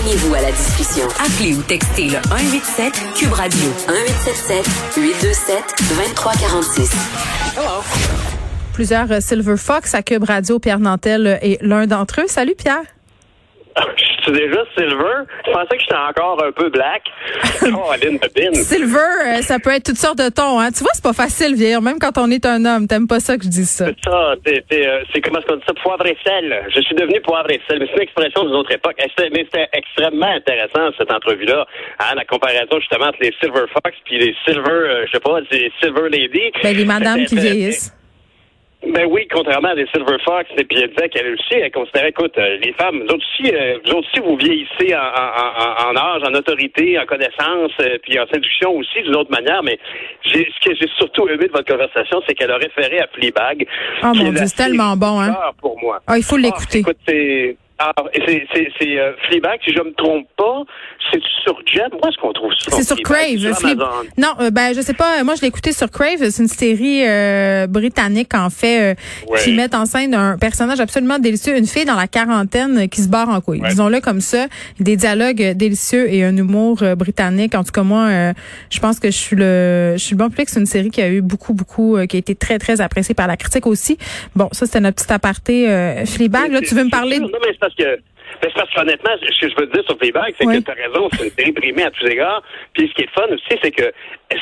Joignez-vous à la discussion. Appelez ou textez le 187 Cube Radio 1877 827 2346. Hello. Plusieurs euh, Silver Fox à Cube Radio, Pierre Nantel est l'un d'entre eux. Salut Pierre. Je suis déjà silver. Je pensais que j'étais encore un peu black. Oh, silver, euh, ça peut être toutes sortes de tons. Hein? Tu vois, c'est pas facile, vieillir, même quand on est un homme. T'aimes pas ça que je dise ça? C'est ça. Euh, c'est comment est-ce qu'on dit ça? Poivre et sel. Je suis devenu poivre et sel. Mais c'est une expression d'une autre époque. Mais c'était extrêmement intéressant, cette entrevue-là. Hein, la comparaison, justement, entre les Silver Fox puis les Silver, euh, je sais pas, les Silver Lady. Ben, les madames qui vieillissent. Ben oui, contrairement à des Silver Fox, et puis elle disait qu'elle aussi, elle considérait, écoute, euh, les femmes, vous autres aussi, euh, vous autres aussi, vous vieillissez en, en, en, âge, en autorité, en connaissance, euh, puis en séduction aussi, d'une autre manière, mais j'ai, ce que j'ai surtout aimé de votre conversation, c'est qu'elle a référé à Fleabag. Oh mon Dieu, c'est tellement bon, hein? Pour moi. Ah, il faut l'écouter. Ah, alors, c'est, c'est, c'est euh, Fleabag, si je me trompe pas, c'est sur Jet. Où est-ce qu'on trouve ça? C'est sur Crave. Non, euh, ben je sais pas. Moi, je l'ai écouté sur Crave. C'est une série euh, britannique en fait euh, qui met en scène un personnage absolument délicieux, une fille dans la quarantaine qui se barre en couille. Disons-le comme ça. Des dialogues délicieux et un humour britannique. En tout cas, moi, je pense que je suis le, je suis le bon public. C'est une série qui a eu beaucoup, beaucoup, qui a été très, très appréciée par la critique aussi. Bon, ça c'était notre petit aparté. Fleabag, là, tu veux me parler? Parce que mais c'est parce qu'honnêtement, ce que je veux dire sur Fleabag, c'est que tu as raison, c'est primée à tous égards. Puis ce qui est fun aussi, c'est que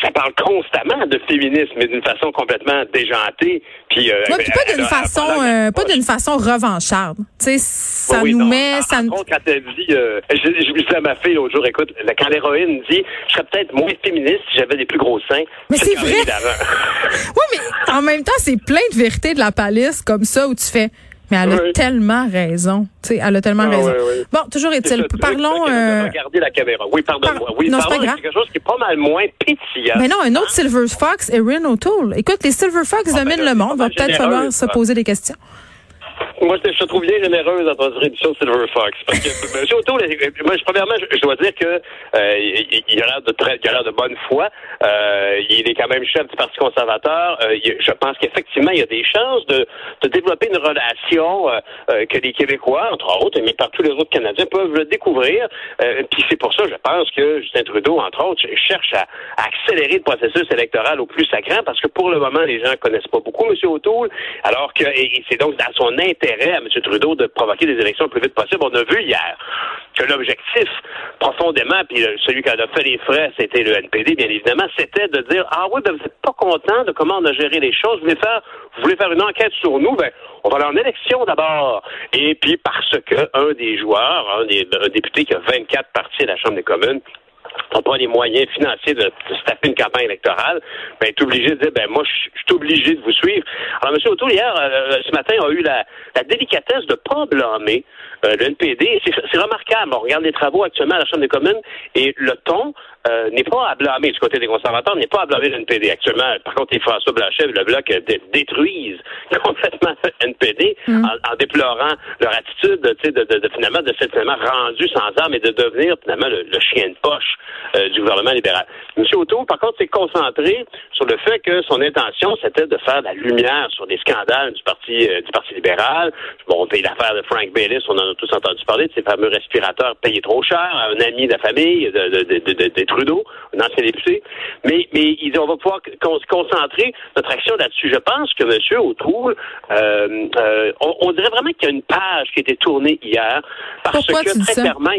ça parle constamment de féminisme, mais d'une façon complètement déjantée. Puis, euh, puis pas d'une façon, euh, pas d'une façon revancharde. Tu sais, ça nous met, ça nous. quand elle dit, euh, je, je disais à ma fille l'autre jour, écoute, quand l'héroïne dit, je serais peut-être moins féministe si j'avais des plus gros seins. Mais c'est vrai. oui, mais en même temps, c'est plein de vérités de la palisse comme ça où tu fais. Mais elle a tellement raison. Tu sais, elle a tellement ah, raison. Bon, toujours est-il. Parlons. Euh... Regarder la caméra. Oui, pardonne-moi. Oui, non, c'est quelque chose qui est pas mal moins pétillant. Mais non, un autre Silver Fox, Erin O'Toole. Écoute, les Silver Fox ah, dominent ben, le monde. Va peut-être falloir se poser des questions. Moi, je te trouve bien généreuse dans ton réduction Silver Fox. Parce que, M. O'Toole, moi, premièrement, je, dois dire que euh, il, a l'air de très, il a l'air de bonne foi. Euh, il est quand même chef du Parti conservateur. Euh, je pense qu'effectivement, il y a des chances de, de développer une relation euh, euh, que les Québécois, entre autres, mais par tous les autres Canadiens, peuvent le découvrir. Puis c'est pour ça, je pense que Justin Trudeau, entre autres, cherche à, accélérer le processus électoral au plus sacrant, parce que pour le moment, les gens connaissent pas beaucoup M. O'Toole, alors que et c'est donc dans son intérêt à M. Trudeau de provoquer des élections le plus vite possible. On a vu hier que l'objectif, profondément, puis celui qui en a fait les frais, c'était le NPD, bien évidemment, c'était de dire Ah oui, ben vous n'êtes pas content de comment on a géré les choses, vous voulez faire, vous voulez faire une enquête sur nous, ben on va aller en élection d'abord. Et puis parce que un des joueurs, un, des, un député qui a 24 partis à la Chambre des communes, n'a pas les moyens financiers de, se taper une campagne électorale, ben, est obligé de dire, ben, moi, je suis obligé de vous suivre. Alors, M. O'Toole, hier, euh, ce matin, a eu la, délicatesse de pas blâmer euh, le NPD. C'est remarquable. On regarde les travaux actuellement à la Chambre des communes et le ton euh, n'est pas à blâmer du côté des conservateurs, n'est pas à blâmer le NPD. Actuellement, par contre, les François Blanchet le Bloc détruisent complètement le NPD mm. en, déplorant leur attitude de, de, de, finalement de s'être finalement rendu sans armes et de devenir finalement le, chien de poche euh, du gouvernement libéral. M. O'Toole, par contre, s'est concentré sur le fait que son intention, c'était de faire de la lumière sur des scandales du Parti euh, du Parti libéral. Bon, l'affaire de Frank Baylis, on en a tous entendu parler, de ces fameux respirateurs payés trop cher, un ami de la famille, de, de, de, de Trudeau, un ancien député. Mais, mais on va pouvoir concentrer notre action là-dessus. Je pense que M. O'Toole, euh, euh, on, dirait vraiment qu'il y a une page qui a été tournée hier. Parce Pourquoi que très clairement,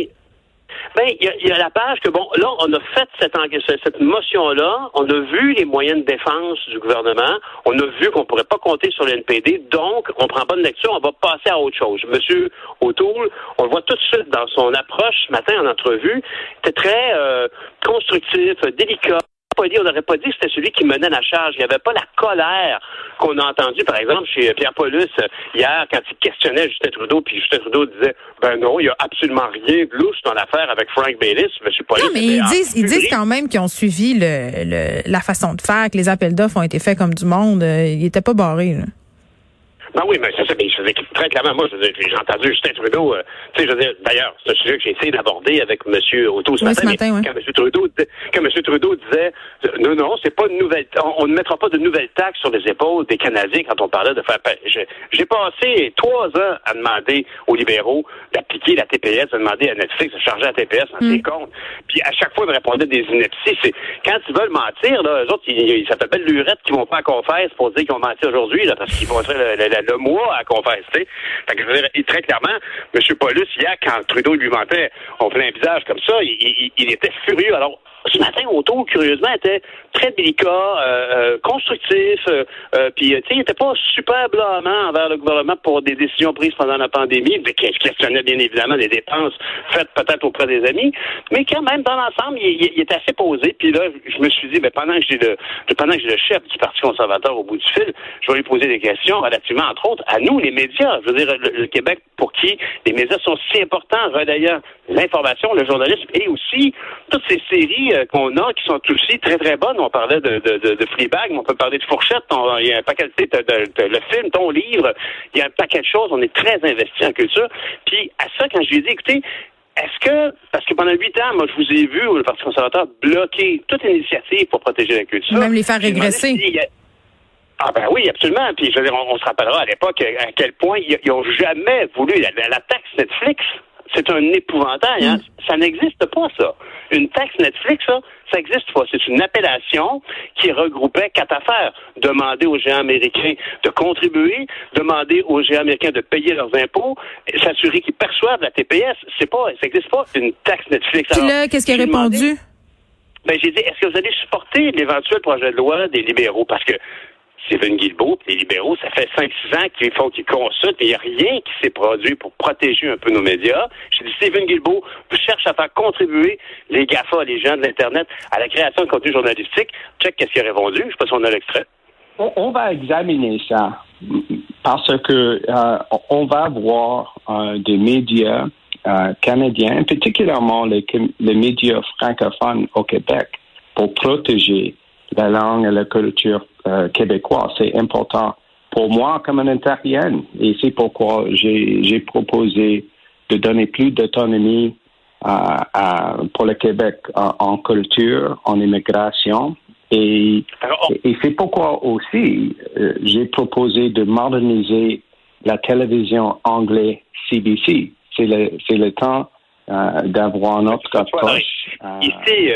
ben, il y, a la page que, bon, là, on a fait cette, cette motion-là, on a vu les moyens de défense du gouvernement, on a vu qu'on ne pourrait pas compter sur le NPD, donc on prend pas de lecture, on va passer à autre chose. Monsieur O'Toole, on le voit tout de suite dans son approche ce matin en entrevue, était très euh, constructif, délicat poli, on n'aurait pas dit que c'était celui qui menait la charge. Il n'y avait pas la colère qu'on a entendue, par exemple, chez Pierre Paulus hier, quand il questionnait Justin Trudeau, puis Justin Trudeau disait, ben non, il n'y a absolument rien de louche dans l'affaire avec Frank Baylis. Mais non, mais ils disent, ils disent quand même qu'ils ont suivi le, la façon de faire, que les appels d'offres ont été faits comme du monde. Euh, ils n'étaient pas barrés. Là. Ben oui, mais c'est ça. Mais je faisais très clairement, moi, j'ai entendu Justin Trudeau. Euh, tu sais, je veux dire, d'ailleurs, c'est un sujet que j'ai essayé d'aborder avec M. Auto ce matin. quand M. Trudeau, quand M. Trudeau disait, non, non, c'est pas une nouvelle, on, ne mettra pas de nouvelles taxes sur les épaules des Canadiens quand on parlait de faire. J'ai passé trois ans à demander aux libéraux d'appliquer la TPS, à demander à Netflix de charger la TPS dans ses mm. comptes. Puis à chaque fois, ils me répondaient des inepties. C'est quand ils veulent mentir, là, eux autres, ils, ça s'appelle l'urette qui vont pas confesse pour dire qu'ils ont menti aujourd'hui, là, parce qu'ils vont faire le le mois à confesser. Fait que je veux dire, très clairement, M. Paulus, hier, quand Trudeau lui mentait, on fait un visage comme ça, il, il était furieux. Alors, ce matin, Auto, curieusement, était très délicat, euh, euh constructif, euh, euh puis il n'était pas super blâmant envers le gouvernement pour des décisions prises pendant la pandémie, mais qui questionnait bien évidemment des dépenses faites peut-être auprès des amis, mais quand même, dans l'ensemble, il, était assez posé. Puis là, je me suis dit, ben, pendant que j'ai le pendant que j'ai le chef du Parti conservateur au bout du fil, je vais lui poser des questions relativement, entre autres, à nous, les médias. Je veux dire, le, Québec, pour qui les médias sont si importants, relayant l'information, le journalisme, et aussi toutes ces séries euh, qu'on a qui sont aussi très, très bonnes. On parlait de, de, de, de Fleabag, mais on peut parler de Fourchette. il y a un paquet de, le film, ton livre. Il y a un paquet de choses. On est très investi en culture. Puis à ça, quand je lui ai dit, écoutez, est-ce que, parce que pendant huit ans, moi, je vous ai vu, le Parti conservateur, bloquer toute initiative pour protéger la culture. Même les faire régresser. Ah ben oui, absolument. Puis je veux dire, on, se rappellera à l'époque à quel point ils, n'ont jamais voulu la, la taxe Netflix c'est un épouvantail. Hein? Mm. Ça n'existe pas, ça. Une taxe Netflix, ça, ça n'existe pas. C'est une appellation qui regroupait quatre affaires. Demander aux géants américains de contribuer, demander aux géants américains de payer leurs impôts, s'assurer qu'ils perçoivent la TPS. C'est pas, ça n'existe pas une taxe Netflix. Puis là, qu'est-ce qu'il a répondu? ben, j'ai dit, est-ce que vous allez supporter l'éventuel projet de loi des libéraux? Parce que Stephen Guilbeault, les libéraux, ça fait 5-6 ans qu'ils font qu'ils consultent il n'y a rien qui s'est produit pour protéger un peu nos médias. J'ai dit, Stephen Guilbeault cherche à faire contribuer les GAFA, les gens de l'Internet, à la création de contenu journalistique. Check qu'est-ce qu'il a répondu. Je ne sais pas si on a l'extrait. On, va examiner ça parce que euh, on va voir euh, des médias euh, canadiens, particulièrement les, les médias francophones au Québec, pour protéger la langue et la culture euh, québécoise. C'est important pour moi comme un Ontarienne. Et c'est pourquoi j'ai proposé de donner plus d'autonomie pour le Québec en, culture, en immigration. Et, et c'est pourquoi aussi euh, j'ai proposé de moderniser la télévision anglais CBC. C'est le, le temps euh, d'avoir notre approche. Ici,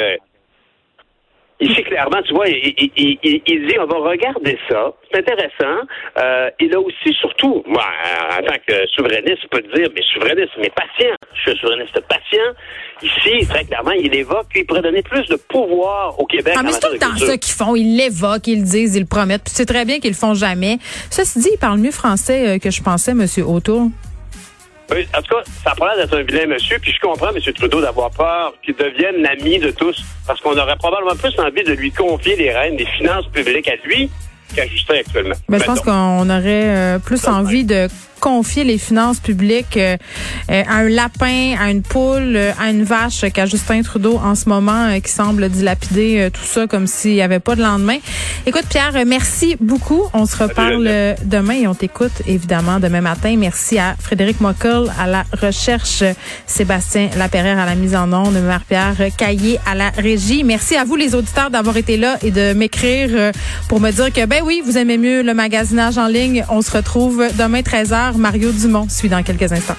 Ici, clairement, tu vois, il, dit on va regarder ça. C'est intéressant. Euh, il a aussi, surtout, moi, en tant que souverainiste, je peux te dire, mais souverainiste, mais patient. Je suis un souverainiste patient. Ici, très clairement, il évoque qu'il pourrait donner plus de pouvoir au Québec. Ah, mais c'est tout le temps ça qu'ils font. Ils l'évoquent, ils le disent, ils le promettent. Puis c'est très bien qu'ils le font jamais. Ceci dit, il parle mieux français euh, que je pensais, M. Autour. En tout cas, ça a d'être un vilain monsieur, puis je comprends, M. Trudeau, d'avoir peur qu'il devienne l'ami de tous, parce qu'on aurait probablement plus envie de lui confier les rênes des finances publiques à lui qu'à Justin actuellement. Ben, je pense qu'on aurait euh, plus envie de confier les finances publiques euh, euh, à un lapin, à une poule, euh, à une vache qu'à Justin Trudeau en ce moment qui semble dilapider tout ça comme s'il n'y avait pas de lendemain. Écoute Pierre, merci beaucoup. On se reparle demain et on t'écoute évidemment demain matin. Merci à Frédéric Mockel à la recherche, Sébastien Laperrière à la mise en onde, Marie-Pierre Caillé à la régie. Merci à vous les auditeurs d'avoir été là et de m'écrire pour me dire que ben oui, vous aimez mieux le magasinage en ligne. On se retrouve demain 13h Mario Dumont suit dans quelques instants.